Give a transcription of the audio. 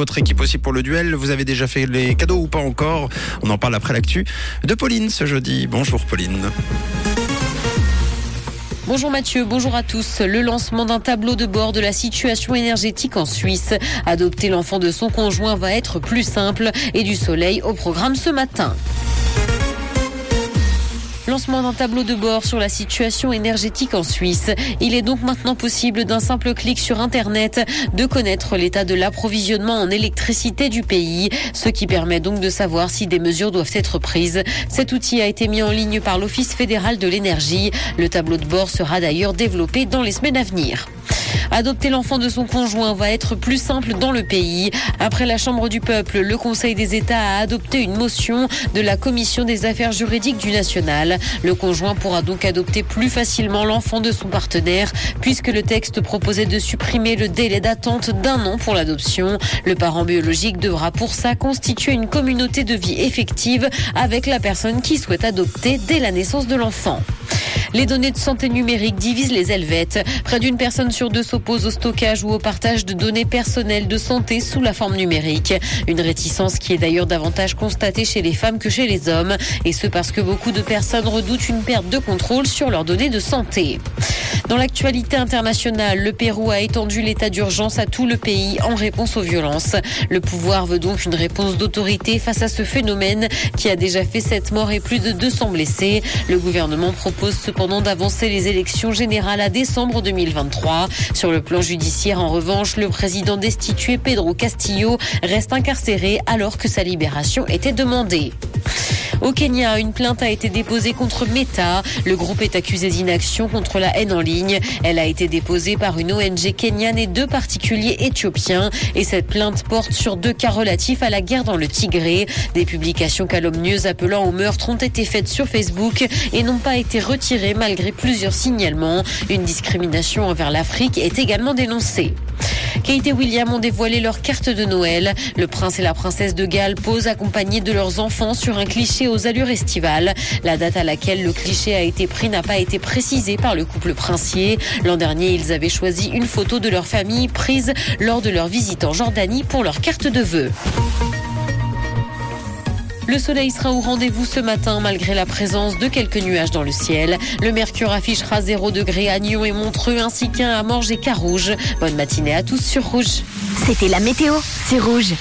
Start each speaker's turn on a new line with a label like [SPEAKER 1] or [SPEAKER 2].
[SPEAKER 1] Votre équipe aussi pour le duel, vous avez déjà fait les cadeaux ou pas encore? On en parle après l'actu de Pauline ce jeudi. Bonjour Pauline.
[SPEAKER 2] Bonjour Mathieu, bonjour à tous. Le lancement d'un tableau de bord de la situation énergétique en Suisse. Adopter l'enfant de son conjoint va être plus simple et du soleil au programme ce matin. Lancement d'un tableau de bord sur la situation énergétique en Suisse. Il est donc maintenant possible d'un simple clic sur Internet de connaître l'état de l'approvisionnement en électricité du pays, ce qui permet donc de savoir si des mesures doivent être prises. Cet outil a été mis en ligne par l'Office fédéral de l'énergie. Le tableau de bord sera d'ailleurs développé dans les semaines à venir. Adopter l'enfant de son conjoint va être plus simple dans le pays. Après la Chambre du peuple, le Conseil des États a adopté une motion de la Commission des affaires juridiques du national. Le conjoint pourra donc adopter plus facilement l'enfant de son partenaire puisque le texte proposait de supprimer le délai d'attente d'un an pour l'adoption. Le parent biologique devra pour ça constituer une communauté de vie effective avec la personne qui souhaite adopter dès la naissance de l'enfant. Les données de santé numérique divisent les Helvètes. Près d'une personne sur deux s'oppose au stockage ou au partage de données personnelles de santé sous la forme numérique. Une réticence qui est d'ailleurs davantage constatée chez les femmes que chez les hommes. Et ce parce que beaucoup de personnes redoutent une perte de contrôle sur leurs données de santé. Dans l'actualité internationale, le Pérou a étendu l'état d'urgence à tout le pays en réponse aux violences. Le pouvoir veut donc une réponse d'autorité face à ce phénomène qui a déjà fait 7 morts et plus de 200 blessés. Le gouvernement propose cependant d'avancer les élections générales à décembre 2023. Sur le plan judiciaire, en revanche, le président destitué Pedro Castillo reste incarcéré alors que sa libération était demandée. Au Kenya, une plainte a été déposée contre Meta. Le groupe est accusé d'inaction contre la haine en ligne. Elle a été déposée par une ONG kenyane et deux particuliers éthiopiens. Et cette plainte porte sur deux cas relatifs à la guerre dans le Tigré. Des publications calomnieuses appelant au meurtre ont été faites sur Facebook et n'ont pas été retirées malgré plusieurs signalements. Une discrimination envers l'Afrique est également dénoncée. Kate et William ont dévoilé leur carte de Noël. Le prince et la princesse de Galles posent accompagnés de leurs enfants sur un cliché aux allures estivales. La date à laquelle le cliché a été pris n'a pas été précisée par le couple princier. L'an dernier, ils avaient choisi une photo de leur famille prise lors de leur visite en Jordanie pour leur carte de vœux. Le soleil sera au rendez-vous ce matin malgré la présence de quelques nuages dans le ciel. Le mercure affichera 0 degré à Nyon et Montreux ainsi qu'un à Morges et Carouge. Bonne matinée à tous sur Rouge.
[SPEAKER 3] C'était la météo, c'est Rouge.